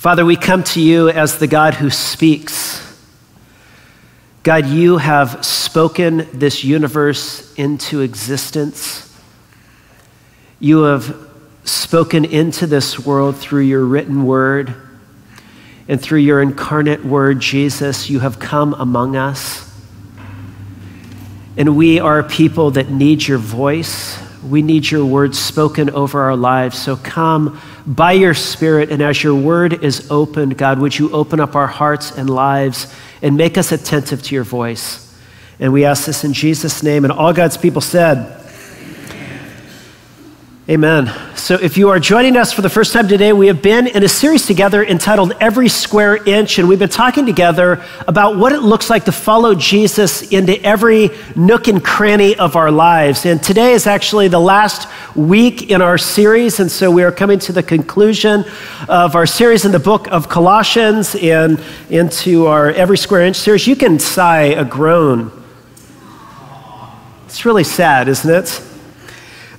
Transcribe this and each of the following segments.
Father, we come to you as the God who speaks. God, you have spoken this universe into existence. You have spoken into this world through your written word. And through your incarnate word, Jesus, you have come among us. And we are people that need your voice. We need your word spoken over our lives. So come by your Spirit, and as your word is opened, God, would you open up our hearts and lives and make us attentive to your voice? And we ask this in Jesus' name. And all God's people said, Amen. So, if you are joining us for the first time today, we have been in a series together entitled Every Square Inch, and we've been talking together about what it looks like to follow Jesus into every nook and cranny of our lives. And today is actually the last week in our series, and so we are coming to the conclusion of our series in the book of Colossians and into our Every Square Inch series. You can sigh a groan. It's really sad, isn't it?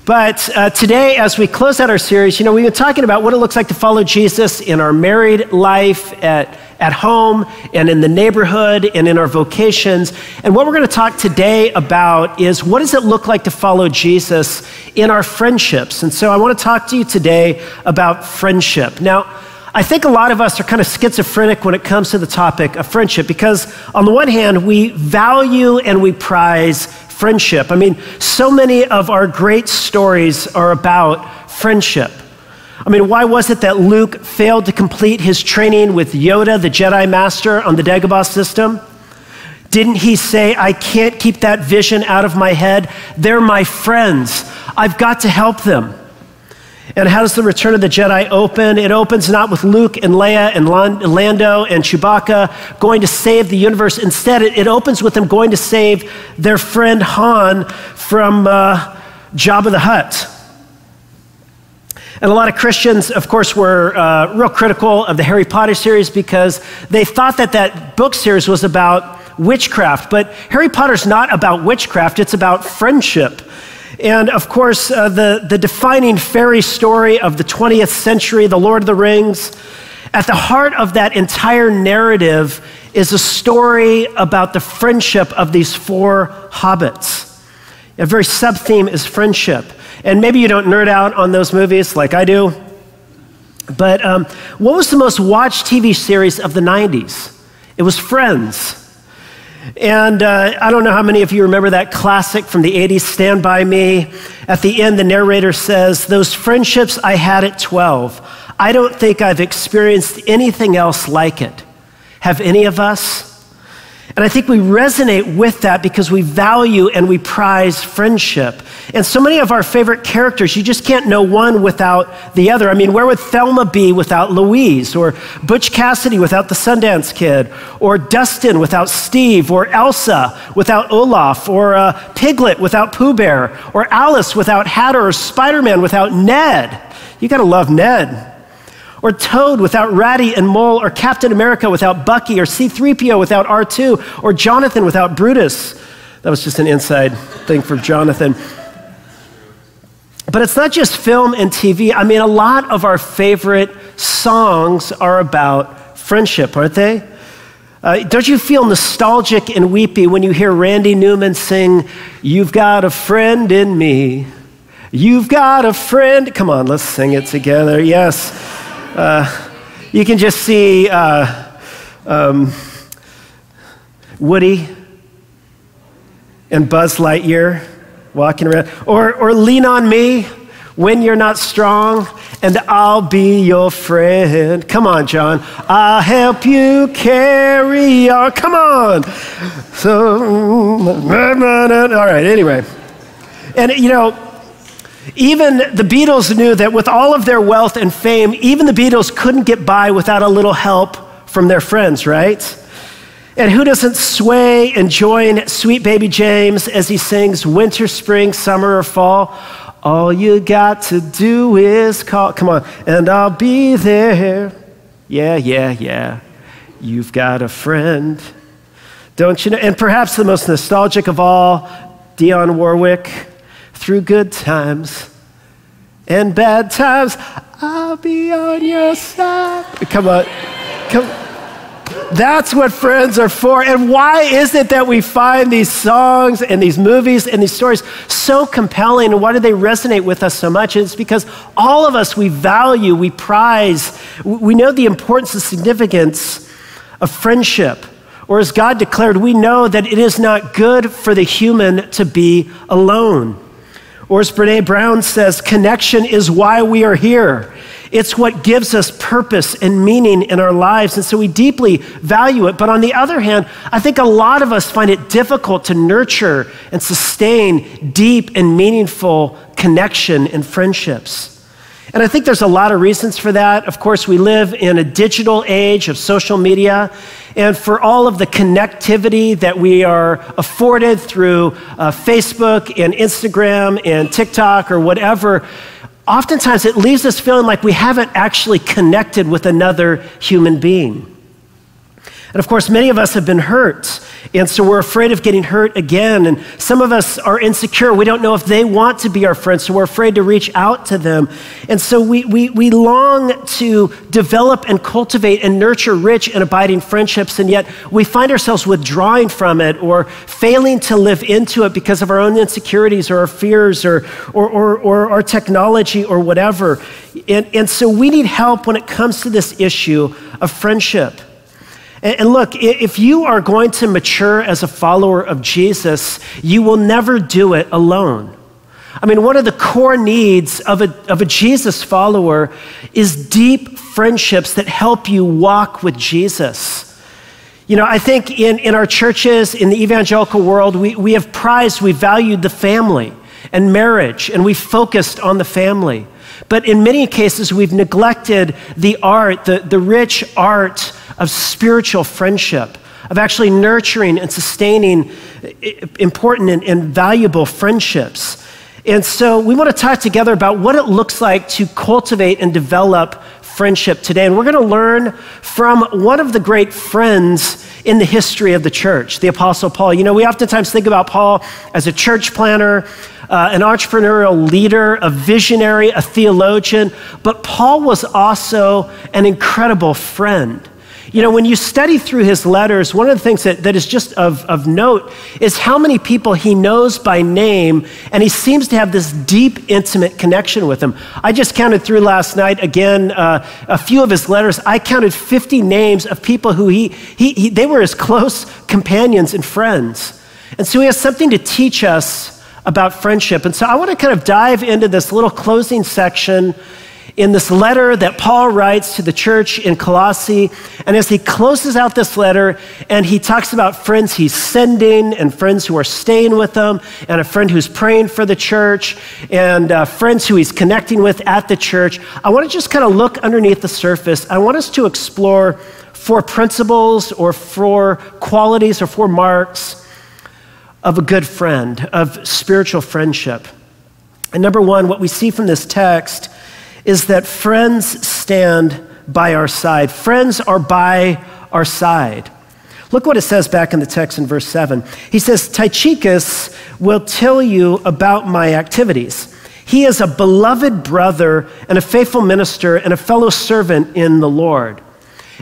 But uh, today, as we close out our series, you know, we've been talking about what it looks like to follow Jesus in our married life, at, at home, and in the neighborhood, and in our vocations. And what we're going to talk today about is what does it look like to follow Jesus in our friendships? And so I want to talk to you today about friendship. Now, I think a lot of us are kind of schizophrenic when it comes to the topic of friendship because, on the one hand, we value and we prize friendship. I mean, so many of our great stories are about friendship. I mean, why was it that Luke failed to complete his training with Yoda, the Jedi Master, on the Dagobah system? Didn't he say, I can't keep that vision out of my head? They're my friends. I've got to help them. And how does the Return of the Jedi open? It opens not with Luke and Leia and Lando and Chewbacca going to save the universe. Instead, it opens with them going to save their friend Han from uh, Jabba the Hutt. And a lot of Christians, of course, were uh, real critical of the Harry Potter series because they thought that that book series was about witchcraft. But Harry Potter's not about witchcraft, it's about friendship. And of course, uh, the, the defining fairy story of the 20th century, The Lord of the Rings, at the heart of that entire narrative is a story about the friendship of these four hobbits. A very sub theme is friendship. And maybe you don't nerd out on those movies like I do, but um, what was the most watched TV series of the 90s? It was Friends. And uh, I don't know how many of you remember that classic from the 80s, Stand By Me. At the end, the narrator says, Those friendships I had at 12, I don't think I've experienced anything else like it. Have any of us? And I think we resonate with that because we value and we prize friendship. And so many of our favorite characters, you just can't know one without the other. I mean, where would Thelma be without Louise? Or Butch Cassidy without the Sundance Kid? Or Dustin without Steve? Or Elsa without Olaf? Or uh, Piglet without Pooh Bear? Or Alice without Hatter? Or Spider Man without Ned? You gotta love Ned or Toad without Ratty and Mole, or Captain America without Bucky, or C3PO without R2, or Jonathan without Brutus. That was just an inside thing for Jonathan. But it's not just film and TV. I mean, a lot of our favorite songs are about friendship, aren't they? Uh, don't you feel nostalgic and weepy when you hear Randy Newman sing, You've got a friend in me? You've got a friend. Come on, let's sing it together. Yes. Uh, you can just see uh, um, Woody and Buzz Lightyear walking around. Or, or lean on me when you're not strong, and I'll be your friend. Come on, John. I'll help you carry on. Come on. So, all right, anyway. And, you know, even the Beatles knew that with all of their wealth and fame, even the Beatles couldn't get by without a little help from their friends, right? And who doesn't sway and join Sweet Baby James as he sings Winter, Spring, Summer, or Fall? All you got to do is call. Come on, and I'll be there. Yeah, yeah, yeah. You've got a friend. Don't you know? And perhaps the most nostalgic of all, Dionne Warwick through good times and bad times, I'll be on your side. Come on. Come. That's what friends are for. And why is it that we find these songs and these movies and these stories so compelling? And why do they resonate with us so much? And it's because all of us, we value, we prize, we know the importance and significance of friendship. Or as God declared, we know that it is not good for the human to be alone. Or as Brene Brown says, connection is why we are here. It's what gives us purpose and meaning in our lives. And so we deeply value it. But on the other hand, I think a lot of us find it difficult to nurture and sustain deep and meaningful connection and friendships. And I think there's a lot of reasons for that. Of course, we live in a digital age of social media, and for all of the connectivity that we are afforded through uh, Facebook and Instagram and TikTok or whatever, oftentimes it leaves us feeling like we haven't actually connected with another human being. And of course, many of us have been hurt. And so we're afraid of getting hurt again. And some of us are insecure. We don't know if they want to be our friends. So we're afraid to reach out to them. And so we, we, we long to develop and cultivate and nurture rich and abiding friendships. And yet we find ourselves withdrawing from it or failing to live into it because of our own insecurities or our fears or, or, or, or our technology or whatever. And, and so we need help when it comes to this issue of friendship. And look, if you are going to mature as a follower of Jesus, you will never do it alone. I mean, one of the core needs of a, of a Jesus follower is deep friendships that help you walk with Jesus. You know, I think in, in our churches, in the evangelical world, we, we have prized, we valued the family and marriage, and we focused on the family. But in many cases, we've neglected the art, the, the rich art of spiritual friendship, of actually nurturing and sustaining important and, and valuable friendships. And so we want to talk together about what it looks like to cultivate and develop friendship today. And we're going to learn from one of the great friends in the history of the church, the Apostle Paul. You know, we oftentimes think about Paul as a church planner, uh, an entrepreneurial leader, a visionary, a theologian, but Paul was also an incredible friend. You know, when you study through his letters, one of the things that, that is just of, of note is how many people he knows by name, and he seems to have this deep, intimate connection with them. I just counted through last night, again, uh, a few of his letters. I counted 50 names of people who he, he, he, they were his close companions and friends. And so he has something to teach us about friendship. And so I want to kind of dive into this little closing section in this letter that Paul writes to the church in Colossae. And as he closes out this letter and he talks about friends he's sending and friends who are staying with him and a friend who's praying for the church and uh, friends who he's connecting with at the church, I want to just kind of look underneath the surface. I want us to explore four principles or four qualities or four marks of a good friend, of spiritual friendship. And number one, what we see from this text is that friends stand by our side. Friends are by our side. Look what it says back in the text in verse 7. He says, Tychicus will tell you about my activities. He is a beloved brother and a faithful minister and a fellow servant in the Lord.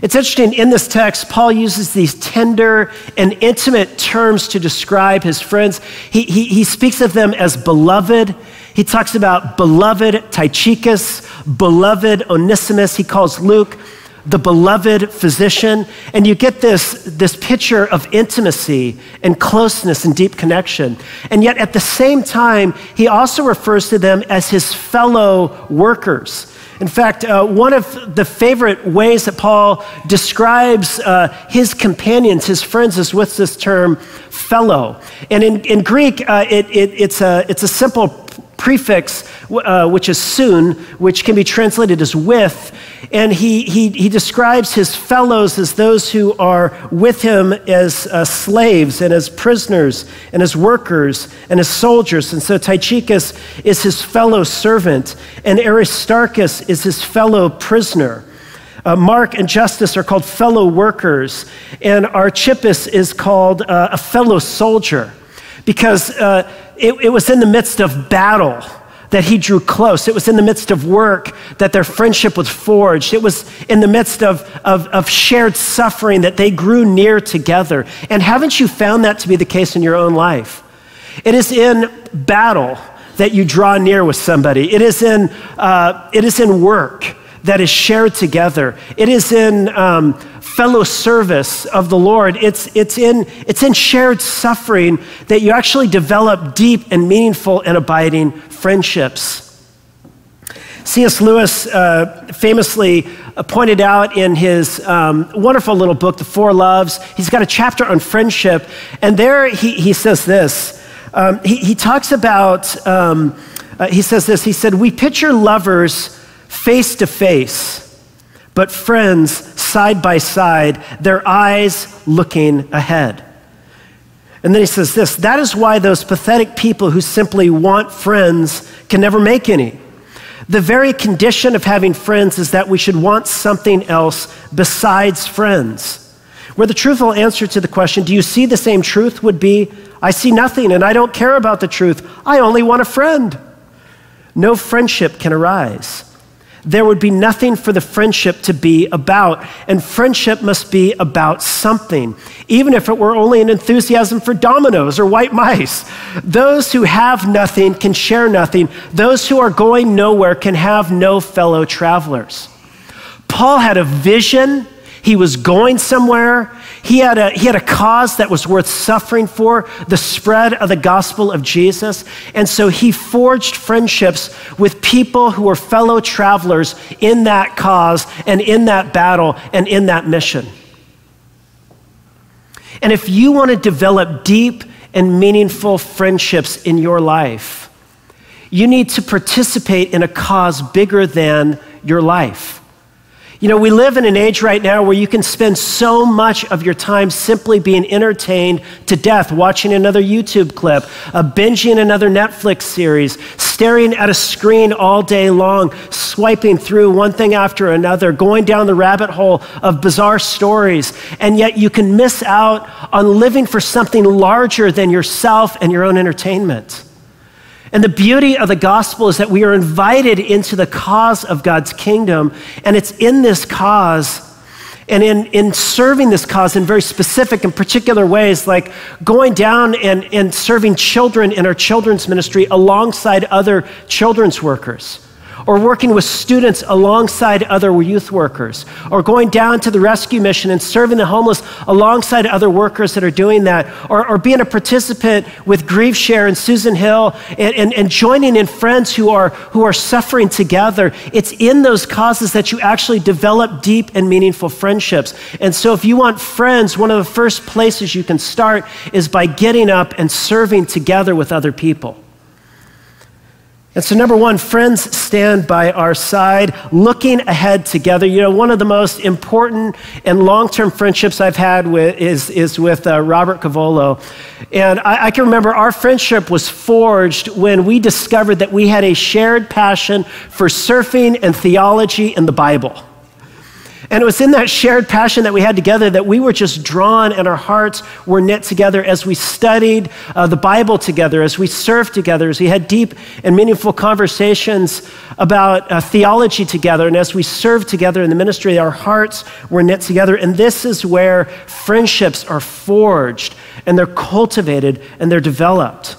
It's interesting, in this text, Paul uses these tender and intimate terms to describe his friends. He, he, he speaks of them as beloved he talks about beloved Tychicus, beloved Onesimus. He calls Luke the beloved physician. And you get this, this picture of intimacy and closeness and deep connection. And yet at the same time, he also refers to them as his fellow workers. In fact, uh, one of the favorite ways that Paul describes uh, his companions, his friends, is with this term fellow. And in, in Greek, uh, it, it, it's, a, it's a simple prefix, uh, which is soon, which can be translated as with. And he, he, he describes his fellows as those who are with him as uh, slaves and as prisoners and as workers and as soldiers. And so Tychicus is his fellow servant, and Aristarchus is his fellow prisoner. Uh, Mark and Justus are called fellow workers, and Archippus is called uh, a fellow soldier because uh, it, it was in the midst of battle that he drew close. It was in the midst of work that their friendship was forged. It was in the midst of, of, of, shared suffering that they grew near together. And haven't you found that to be the case in your own life? It is in battle that you draw near with somebody, it is in, uh, it is in work that is shared together. It is in um, fellow service of the Lord. It's, it's, in, it's in shared suffering that you actually develop deep and meaningful and abiding friendships. C.S. Lewis uh, famously pointed out in his um, wonderful little book, The Four Loves, he's got a chapter on friendship, and there he, he says this. Um, he, he, talks about, um, uh, he says this, he said, We picture lovers face to face, but friends side by side, their eyes looking ahead. And then he says this that is why those pathetic people who simply want friends can never make any. The very condition of having friends is that we should want something else besides friends. Where the truthful answer to the question, do you see the same truth, would be, I see nothing and I don't care about the truth. I only want a friend. No friendship can arise there would be nothing for the friendship to be about. And friendship must be about something, even if it were only an enthusiasm for dominoes or white mice. Those who have nothing can share nothing. Those who are going nowhere can have no fellow travelers. Paul had a vision he was going somewhere. He had, a, he had a cause that was worth suffering for, the spread of the gospel of Jesus. And so he forged friendships with people who were fellow travelers in that cause and in that battle and in that mission. And if you want to develop deep and meaningful friendships in your life, you need to participate in a cause bigger than your life. You know, we live in an age right now where you can spend so much of your time simply being entertained to death, watching another YouTube clip, uh, binging another Netflix series, staring at a screen all day long, swiping through one thing after another, going down the rabbit hole of bizarre stories. And yet you can miss out on living for something larger than yourself and your own entertainment. And the beauty of the gospel is that we are invited into the cause of God's kingdom, and it's in this cause and in, in serving this cause in very specific and particular ways, like going down and, and serving children in our children's ministry alongside other children's workers or working with students alongside other youth workers, or going down to the rescue mission and serving the homeless alongside other workers that are doing that, or, or being a participant with Grief Share and Susan Hill and, and, and joining in friends who are, who are suffering together. It's in those causes that you actually develop deep and meaningful friendships. And so, if you want friends, one of the first places you can start is by getting up and serving together with other people. And so, number one, friends stand by our side, looking ahead together. You know, one of the most important and long term friendships I've had with, is, is with uh, Robert Cavolo. And I, I can remember our friendship was forged when we discovered that we had a shared passion for surfing and theology and the Bible. And it was in that shared passion that we had together that we were just drawn and our hearts were knit together as we studied uh, the Bible together, as we served together, as we had deep and meaningful conversations about uh, theology together, and as we served together in the ministry, our hearts were knit together. And this is where friendships are forged and they're cultivated and they're developed.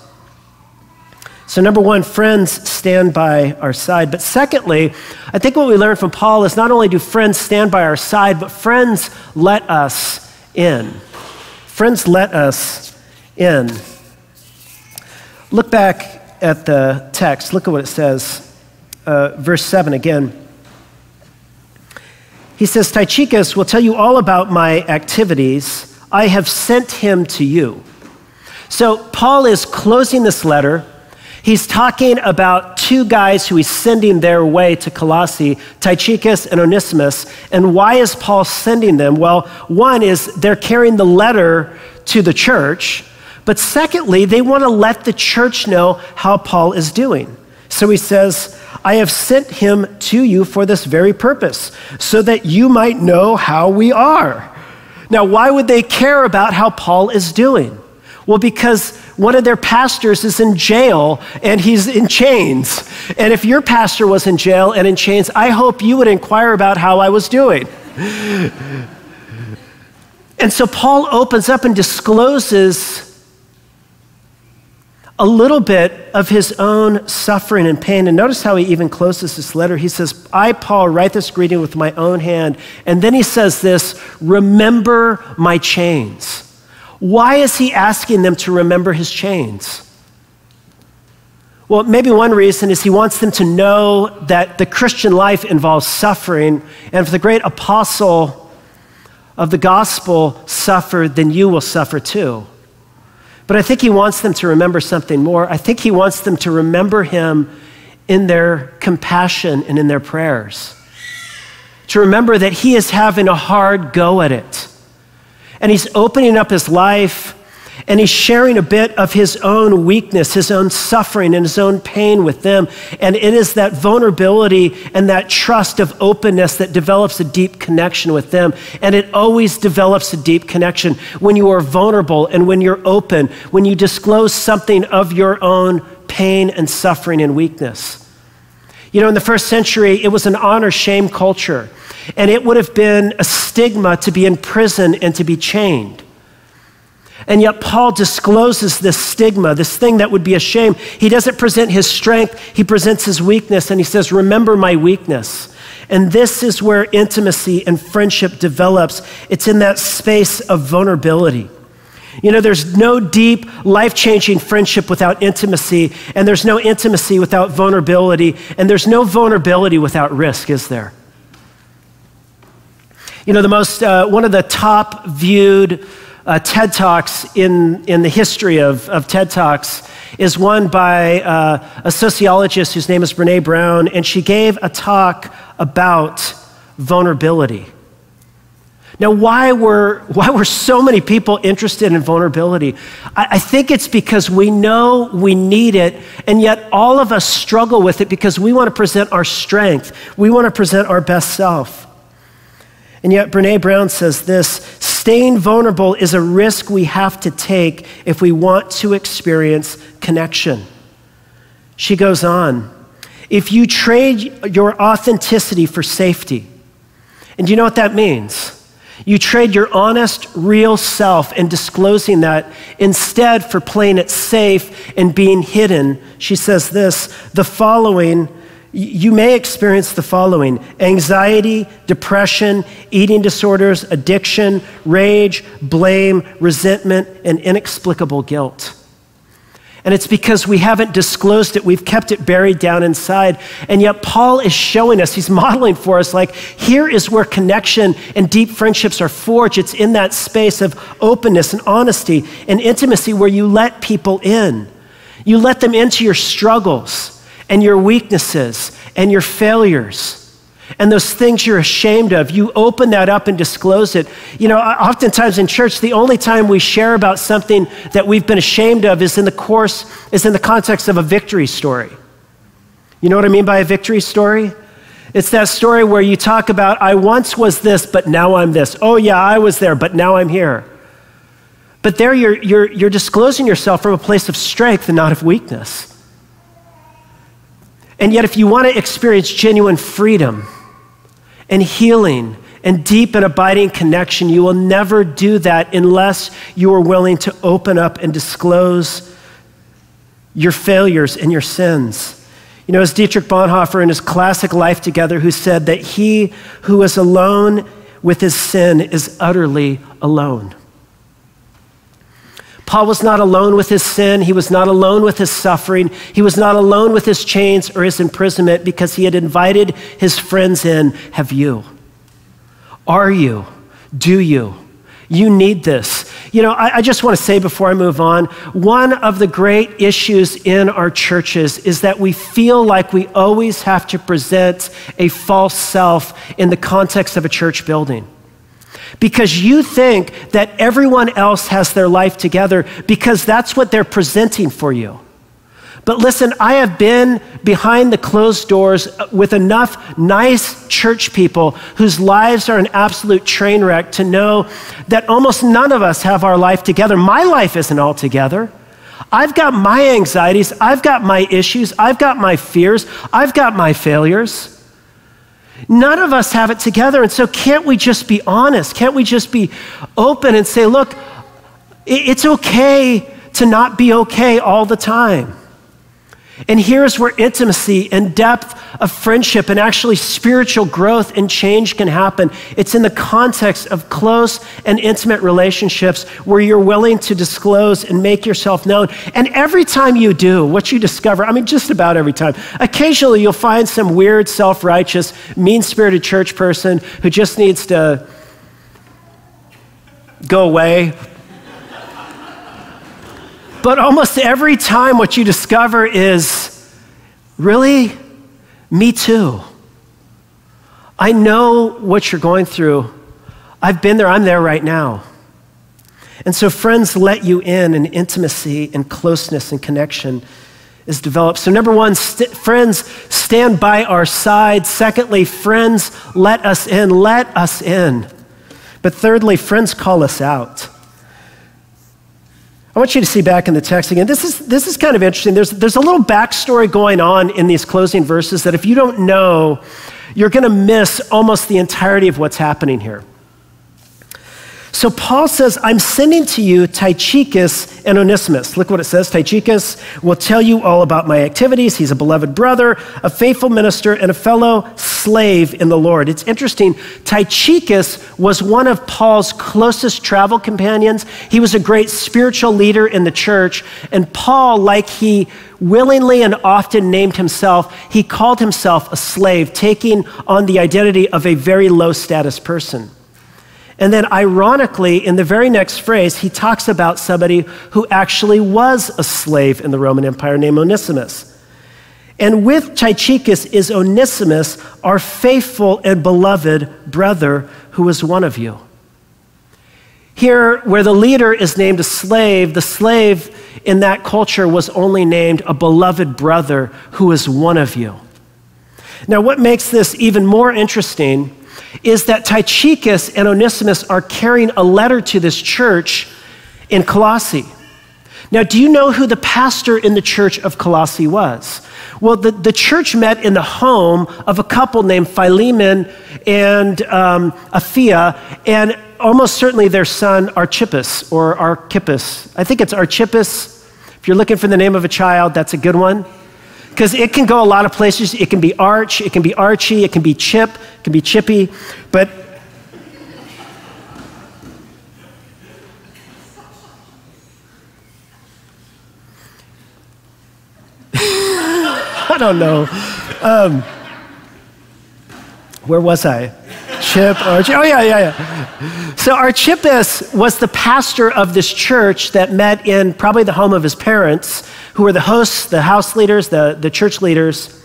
So, number one, friends stand by our side. But secondly, I think what we learn from Paul is not only do friends stand by our side, but friends let us in. Friends let us in. Look back at the text. Look at what it says. Uh, verse 7 again. He says, Tychicus will tell you all about my activities. I have sent him to you. So, Paul is closing this letter He's talking about two guys who he's sending their way to Colossae, Tychicus and Onesimus. And why is Paul sending them? Well, one is they're carrying the letter to the church, but secondly, they want to let the church know how Paul is doing. So he says, I have sent him to you for this very purpose, so that you might know how we are. Now, why would they care about how Paul is doing? Well, because one of their pastors is in jail and he's in chains. And if your pastor was in jail and in chains, I hope you would inquire about how I was doing. And so Paul opens up and discloses a little bit of his own suffering and pain. And notice how he even closes this letter. He says, I, Paul, write this greeting with my own hand. And then he says this remember my chains. Why is he asking them to remember his chains? Well, maybe one reason is he wants them to know that the Christian life involves suffering. And if the great apostle of the gospel suffered, then you will suffer too. But I think he wants them to remember something more. I think he wants them to remember him in their compassion and in their prayers. To remember that he is having a hard go at it. And he's opening up his life and he's sharing a bit of his own weakness, his own suffering, and his own pain with them. And it is that vulnerability and that trust of openness that develops a deep connection with them. And it always develops a deep connection when you are vulnerable and when you're open, when you disclose something of your own pain and suffering and weakness. You know, in the first century, it was an honor shame culture, and it would have been a stigma to be in prison and to be chained. And yet, Paul discloses this stigma, this thing that would be a shame. He doesn't present his strength, he presents his weakness, and he says, Remember my weakness. And this is where intimacy and friendship develops. It's in that space of vulnerability. You know, there's no deep, life changing friendship without intimacy, and there's no intimacy without vulnerability, and there's no vulnerability without risk, is there? You know, the most, uh, one of the top viewed uh, TED Talks in, in the history of, of TED Talks is one by uh, a sociologist whose name is Brene Brown, and she gave a talk about vulnerability. Now, why were, why were so many people interested in vulnerability? I, I think it's because we know we need it, and yet all of us struggle with it because we want to present our strength. We want to present our best self. And yet, Brene Brown says this staying vulnerable is a risk we have to take if we want to experience connection. She goes on if you trade your authenticity for safety, and do you know what that means? You trade your honest, real self in disclosing that instead for playing it safe and being hidden. She says this the following you may experience the following anxiety, depression, eating disorders, addiction, rage, blame, resentment, and inexplicable guilt. And it's because we haven't disclosed it. We've kept it buried down inside. And yet, Paul is showing us, he's modeling for us, like, here is where connection and deep friendships are forged. It's in that space of openness and honesty and intimacy where you let people in. You let them into your struggles and your weaknesses and your failures and those things you're ashamed of, you open that up and disclose it. You know, oftentimes in church, the only time we share about something that we've been ashamed of is in the course, is in the context of a victory story. You know what I mean by a victory story? It's that story where you talk about, I once was this, but now I'm this. Oh, yeah, I was there, but now I'm here. But there you're, you're, you're disclosing yourself from a place of strength and not of weakness. And yet, if you want to experience genuine freedom and healing and deep and abiding connection, you will never do that unless you are willing to open up and disclose your failures and your sins. You know, as Dietrich Bonhoeffer in his classic Life Together, who said that he who is alone with his sin is utterly alone. Paul was not alone with his sin. He was not alone with his suffering. He was not alone with his chains or his imprisonment because he had invited his friends in. Have you? Are you? Do you? You need this. You know, I, I, just want to say before I move on one of the great issues in our churches is that we feel like we always have to present a false self in the context of a church building because you think that everyone else has their life together because that's what they're presenting for you. But listen, I have been behind the closed doors with enough nice church people whose lives are an absolute train wreck to know that almost none of us have our life together. My life isn't all together. I've got my anxieties, I've got my issues, I've got my fears, I've got my failures. None of us have it together. And so, can't we just be honest? Can't we just be open and say, look, it's okay to not be okay all the time? And here's where intimacy and depth of friendship and actually spiritual growth and change can happen. It's in the context of close and intimate relationships where you're willing to disclose and make yourself known. And every time you do, what you discover, I mean, just about every time, occasionally you'll find some weird, self righteous, mean spirited church person who just needs to go away, but almost every time, what you discover is really, me too. I know what you're going through. I've been there, I'm there right now. And so, friends let you in, and intimacy and closeness and connection is developed. So, number one, st- friends stand by our side. Secondly, friends let us in. Let us in. But thirdly, friends call us out. I want you to see back in the text again. This is, this is kind of interesting. There's, there's a little backstory going on in these closing verses that if you don't know, you're going to miss almost the entirety of what's happening here. So Paul says, I'm sending to you Tychicus and Onesimus. Look what it says. Tychicus will tell you all about my activities. He's a beloved brother, a faithful minister, and a fellow slave in the Lord. It's interesting. Tychicus was one of Paul's closest travel companions. He was a great spiritual leader in the church. And Paul, like he willingly and often named himself, he called himself a slave, taking on the identity of a very low status person. And then, ironically, in the very next phrase, he talks about somebody who actually was a slave in the Roman Empire named Onesimus. And with Tychicus is Onesimus, our faithful and beloved brother, who is one of you. Here, where the leader is named a slave, the slave in that culture was only named a beloved brother who is one of you. Now, what makes this even more interesting is that Tychicus and Onesimus are carrying a letter to this church in Colossae. Now, do you know who the pastor in the church of Colossae was? Well, the, the church met in the home of a couple named Philemon and um, Apphia, and almost certainly their son Archippus or Archippus. I think it's Archippus. If you're looking for the name of a child, that's a good one because it can go a lot of places. It can be Arch, it can be Archie, it can be Chip, it can be Chippy, but I don't know. Um, where was I? Chip, Archie. Oh, yeah, yeah, yeah. So Archippus was the pastor of this church that met in probably the home of his parents who were the hosts, the house leaders, the, the church leaders.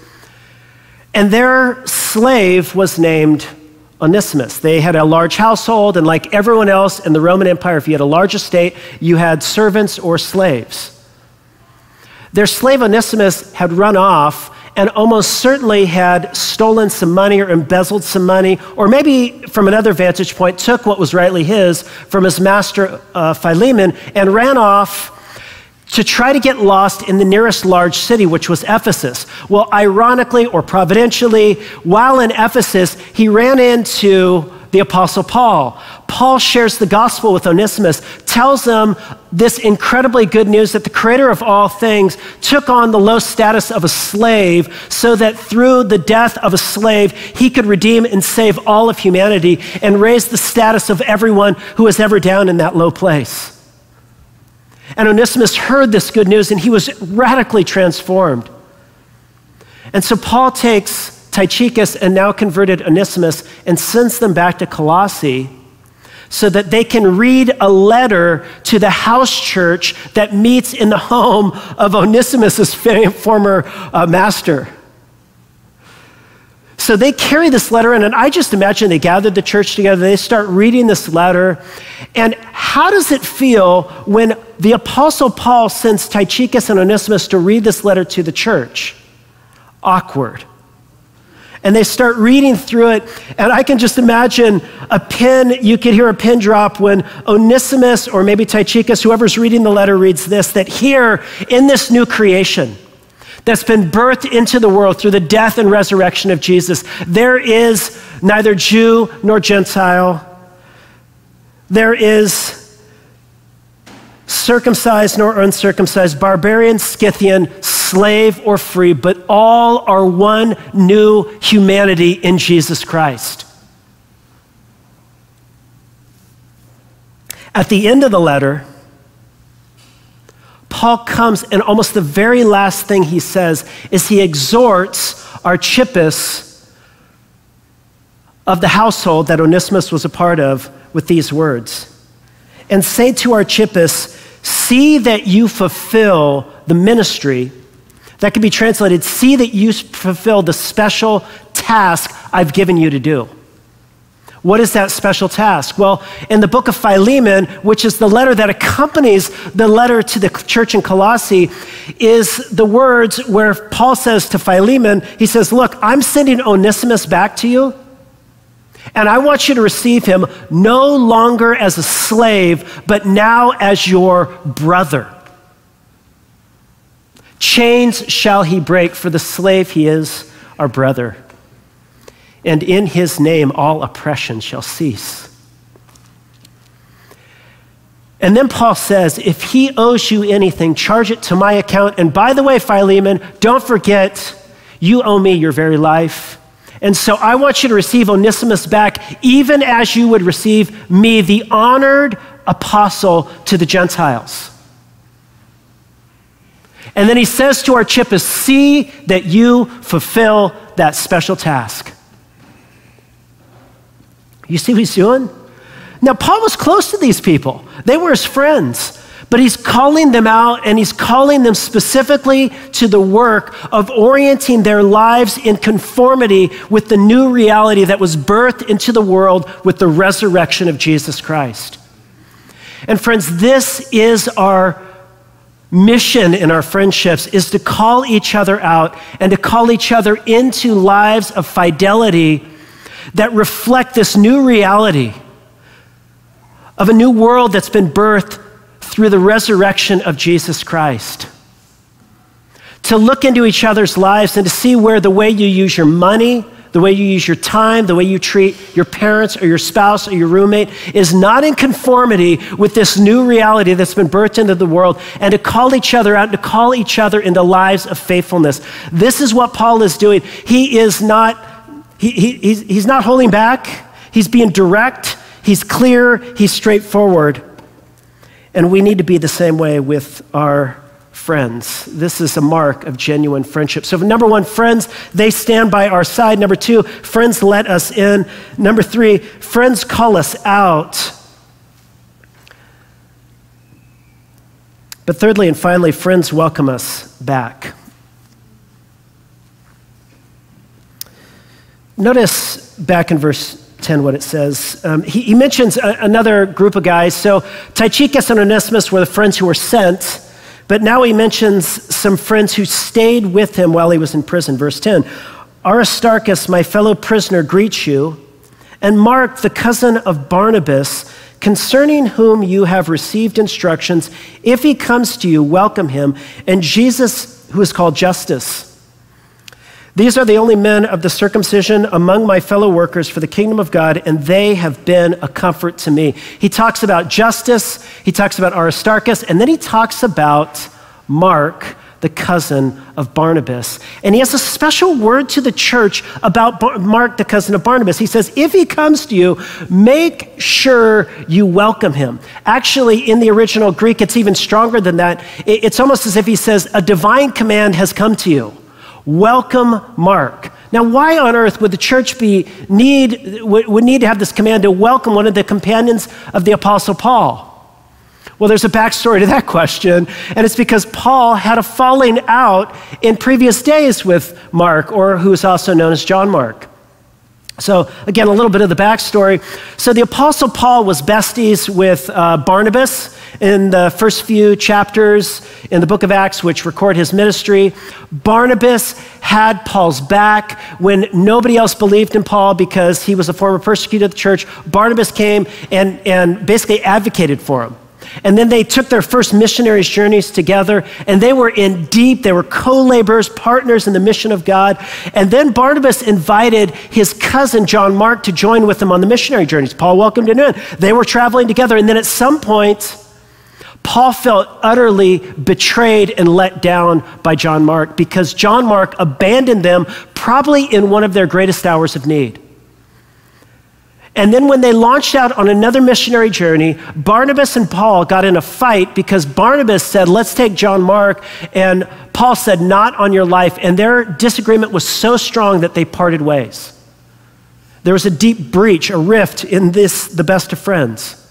And their slave was named Onesimus. They had a large household, and like everyone else in the Roman Empire, if you had a large estate, you had servants or slaves. Their slave Onesimus had run off and almost certainly had stolen some money or embezzled some money, or maybe from another vantage point, took what was rightly his from his master uh, Philemon and ran off to try to get lost in the nearest large city, which was Ephesus. Well, ironically or providentially, while in Ephesus, he ran into the Apostle Paul. Paul shares the gospel with Onesimus, tells them this incredibly good news that the creator of all things took on the low status of a slave so that through the death of a slave, he could redeem and save all of humanity and raise the status of everyone who was ever down in that low place. And Onesimus heard this good news and he was radically transformed. And so Paul takes Tychicus and now converted Onesimus and sends them back to Colossae so that they can read a letter to the house church that meets in the home of Onesimus' former uh, master. So they carry this letter in, and I just imagine they gathered the church together, they start reading this letter. And how does it feel when the Apostle Paul sends Tychicus and Onesimus to read this letter to the church. Awkward. And they start reading through it, and I can just imagine a pin, you could hear a pin drop when Onesimus or maybe Tychicus, whoever's reading the letter, reads this that here in this new creation, that's been birthed into the world through the death and resurrection of Jesus. There is neither Jew nor Gentile. There is circumcised nor uncircumcised, barbarian, Scythian, slave or free, but all are one new humanity in Jesus Christ. At the end of the letter, Paul comes, and almost the very last thing he says is he exhorts Archippus of the household that Onesimus was a part of with these words. And say to Archippus, See that you fulfill the ministry. That could be translated, see that you fulfill the special task I've given you to do. What is that special task? Well, in the book of Philemon, which is the letter that accompanies the letter to the church in Colossae, is the words where Paul says to Philemon, he says, Look, I'm sending Onesimus back to you, and I want you to receive him no longer as a slave, but now as your brother. Chains shall he break, for the slave he is our brother and in his name all oppression shall cease. And then Paul says, if he owes you anything, charge it to my account. And by the way, Philemon, don't forget, you owe me your very life. And so I want you to receive Onesimus back, even as you would receive me, the honored apostle to the Gentiles. And then he says to our Archippus, see that you fulfill that special task. You see what he's doing? Now, Paul was close to these people, they were his friends. But he's calling them out and he's calling them specifically to the work of orienting their lives in conformity with the new reality that was birthed into the world with the resurrection of Jesus Christ. And friends, this is our mission in our friendships is to call each other out and to call each other into lives of fidelity that reflect this new reality of a new world that's been birthed through the resurrection of Jesus Christ. To look into each other's lives and to see where the way you use your money, the way you use your time, the way you treat your parents or your spouse or your roommate is not in conformity with this new reality that's been birthed into the world, and to call each other out, and to call each other into lives of faithfulness. This is what Paul is doing. He is not he, he, he's, he's not holding back, he's being direct, he's clear, he's straightforward. And we need to be the same way with our friends. This is a mark of genuine friendship. So, number one, friends, they stand by our side. Number two, friends let us in. Number three, friends call us out. But thirdly and finally, friends welcome us back. Notice back in verse 10 what it says. Um, he, he, mentions a, another group of guys. So Tychicus and Onesimus were the friends who were sent, but now he mentions some friends who stayed with him while he was in prison. Verse 10 Aristarchus, my fellow prisoner, greets you, and Mark, the cousin of Barnabas, concerning whom you have received instructions. If he comes to you, welcome him, and Jesus, who is called Justus these are the only men of the circumcision among my fellow workers for the kingdom of God, and they have been a comfort to me. He talks about Justus, he talks about Aristarchus, and then he talks about Mark, the cousin of Barnabas. And he has a special word to the church about Bar- Mark, the cousin of Barnabas. He says, If he comes to you, make sure you welcome him. Actually, in the original Greek, it's even stronger than that. It's almost as if he says, A divine command has come to you. Welcome Mark. Now, why on earth would the church be need, would need to have this command to welcome one of the companions of the Apostle Paul? Well, there's a backstory to that question, and it's because Paul had a falling out in previous days with Mark, or who is also known as John Mark. So, again, a little bit of the backstory. So, the Apostle Paul was besties with uh, Barnabas, in the first few chapters in the book of Acts, which record his ministry. Barnabas had Paul's back when nobody else believed in Paul because he was a former persecutor of the church. Barnabas came and, and basically advocated for him. And then they took their first missionaries' journeys together, and they were in deep, they were co laborers, partners in the mission of God. And then Barnabas invited his cousin, John Mark, to join with him on the missionary journeys. Paul welcomed him in. They were traveling together, and then at some point, Paul felt utterly betrayed and let down by John Mark because John Mark abandoned them probably in one of their greatest hours of need. And then when they launched out on another missionary journey, Barnabas and Paul got in a fight because Barnabas said, Let's take John Mark. And Paul said, Not on your life. And their disagreement was so strong that they parted ways. There was a deep breach, a rift in this, the best of friends.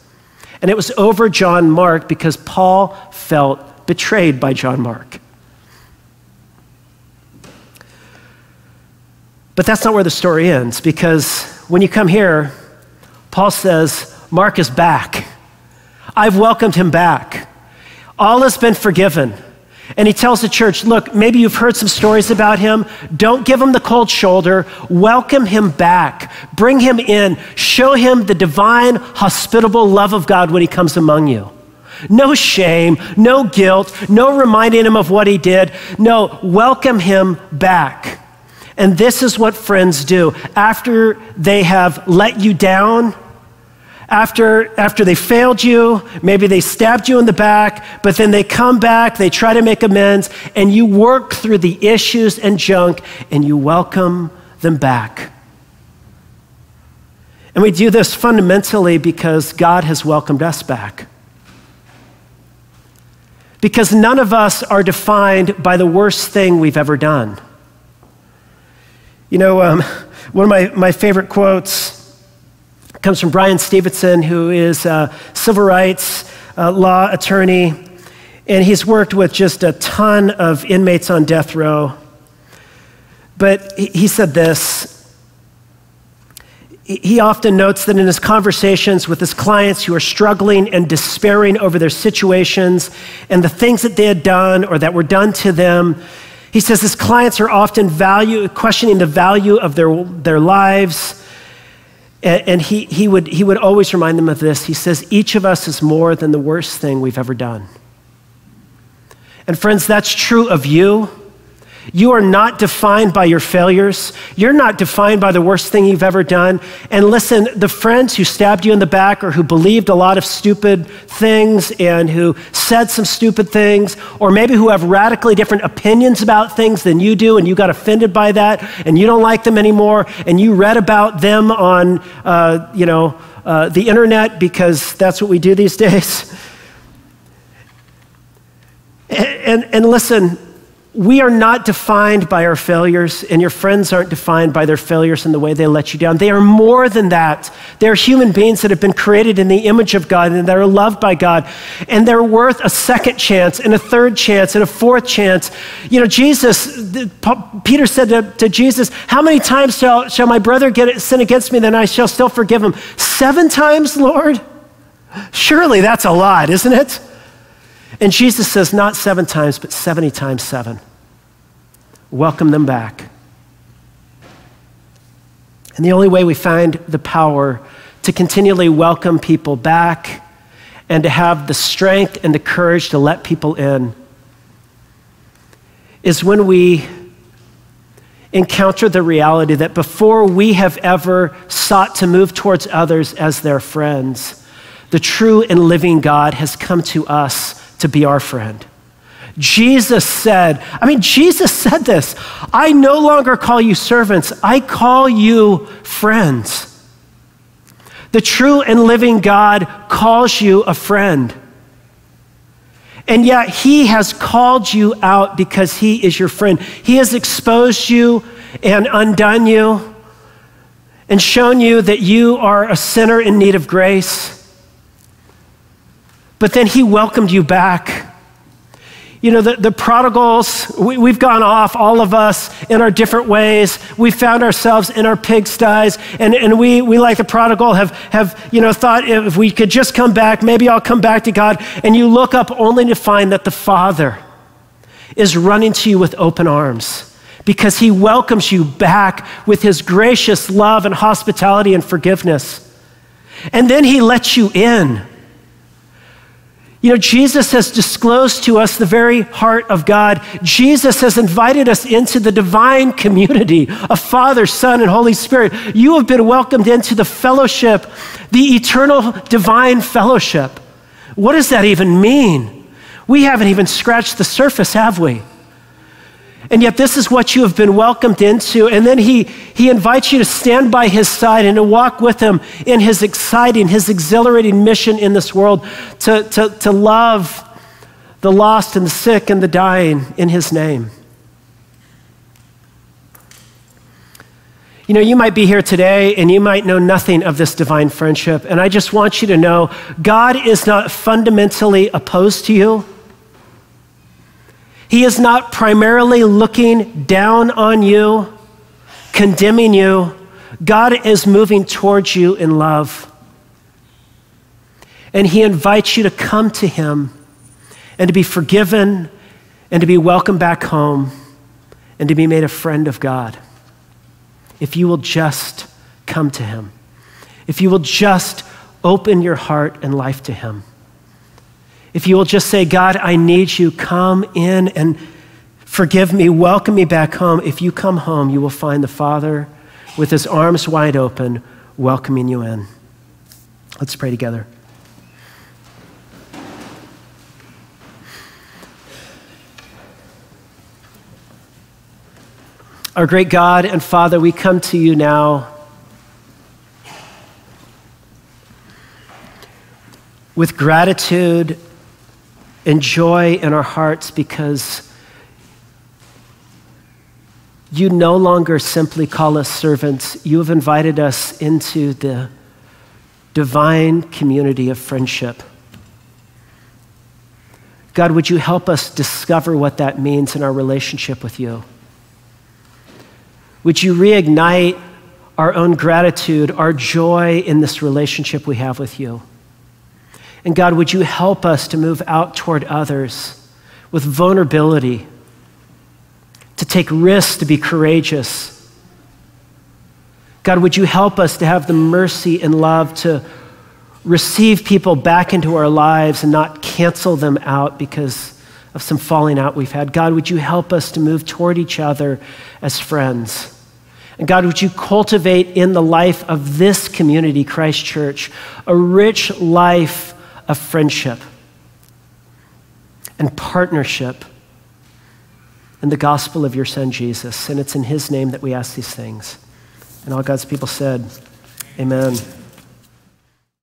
And it was over John Mark because Paul felt betrayed by John Mark. But that's not where the story ends because when you come here, Paul says, Mark is back. I've welcomed him back. All has been forgiven. And he tells the church, look, maybe you've heard some stories about him. Don't give him the cold shoulder. Welcome him back. Bring him in. Show him the divine, hospitable love of God when he comes among you. No shame, no guilt, no reminding him of what he did. No, welcome him back. And this is what friends do. After they have let you down, after, after they failed you, maybe they stabbed you in the back, but then they come back, they try to make amends, and you work through the issues and junk and you welcome them back. And we do this fundamentally because God has welcomed us back. Because none of us are defined by the worst thing we've ever done. You know, um, one of my, my favorite quotes comes from Bryan Stevenson, who is a civil rights uh, law attorney, and he's worked with just a ton of inmates on death row. But he said this. He often notes that in his conversations with his clients who are struggling and despairing over their situations and the things that they had done or that were done to them, he says his clients are often value, questioning the value of their, their lives and, and he, he, would, he would always remind them of this. He says, Each of us is more than the worst thing we've ever done. And friends, that's true of you. You are not defined by your failures. You're not defined by the worst thing you've ever done. And listen, the friends who stabbed you in the back or who believed a lot of stupid things and who said some stupid things, or maybe who have radically different opinions about things than you do, and you got offended by that, and you don't like them anymore, and you read about them on, uh, you know, uh, the internet because that's what we do these days. and, and, and listen, we are not defined by our failures, and your friends aren't defined by their failures and the way they let you down. They are more than that. They're human beings that have been created in the image of God and that are loved by God, and they're worth a second chance, and a third chance, and a fourth chance. You know, Jesus, Peter said to, to Jesus, How many times shall, shall my brother get sin against me, then I shall still forgive him? Seven times, Lord? Surely that's a lot, isn't it? And Jesus says, not seven times, but 70 times seven. Welcome them back. And the only way we find the power to continually welcome people back and to have the strength and the courage to let people in is when we encounter the reality that before we have ever sought to move towards others as their friends, the true and living God has come to us to be our friend. Jesus said, I mean, Jesus said this I no longer call you servants, I call you friends. The true and living God calls you a friend. And yet, He has called you out because He is your friend. He has exposed you and undone you and shown you that you are a sinner in need of grace. But then he welcomed you back. you know, the, the prodigals, we, we've gone off, all of us, in our different ways. We found ourselves in our pigsties, and, and we, we, like the prodigal, have, have, you know, thought if we could just come back, maybe I'll come back to God. And you look up only to find that the Father is running to you with open arms because he welcomes you back with his gracious love and hospitality and forgiveness. And then he lets you in. You know, Jesus has disclosed to us the very heart of God. Jesus has invited us into the divine community of Father, Son, and Holy Spirit. You have been welcomed into the fellowship, the eternal divine fellowship. What does that even mean? We haven't even scratched the surface, have we? And yet, this is what you have been welcomed into. And then he, he invites you to stand by his side and to walk with him in his exciting, his exhilarating mission in this world to, to, to love the lost and the sick and the dying in his name. You know, you might be here today and you might know nothing of this divine friendship. And I just want you to know God is not fundamentally opposed to you. He is not primarily looking down on you, condemning you. God is moving towards you in love. And He invites you to come to Him and to be forgiven and to be welcomed back home and to be made a friend of God. If you will just come to Him, if you will just open your heart and life to Him. If you will just say, God, I need you, come in and forgive me, welcome me back home. If you come home, you will find the Father with his arms wide open, welcoming you in. Let's pray together. Our great God and Father, we come to you now with gratitude and joy in our hearts because you no longer simply call us servants. You have invited us into the divine community of friendship. God, would you help us discover what that means in our relationship with you? Would you reignite our own gratitude, our joy in this relationship we have with you? And God, would you help us to move out toward others with vulnerability, to take risks, to be courageous? God, would you help us to have the mercy and love to receive people back into our lives and not cancel them out because of some falling out we've had? God, would you help us to move toward each other as friends? And God, would you cultivate in the life of this community, Christ Church, a rich life of friendship and partnership in the gospel of your son Jesus. And it's in his name that we ask these things. And all God's people said, Amen.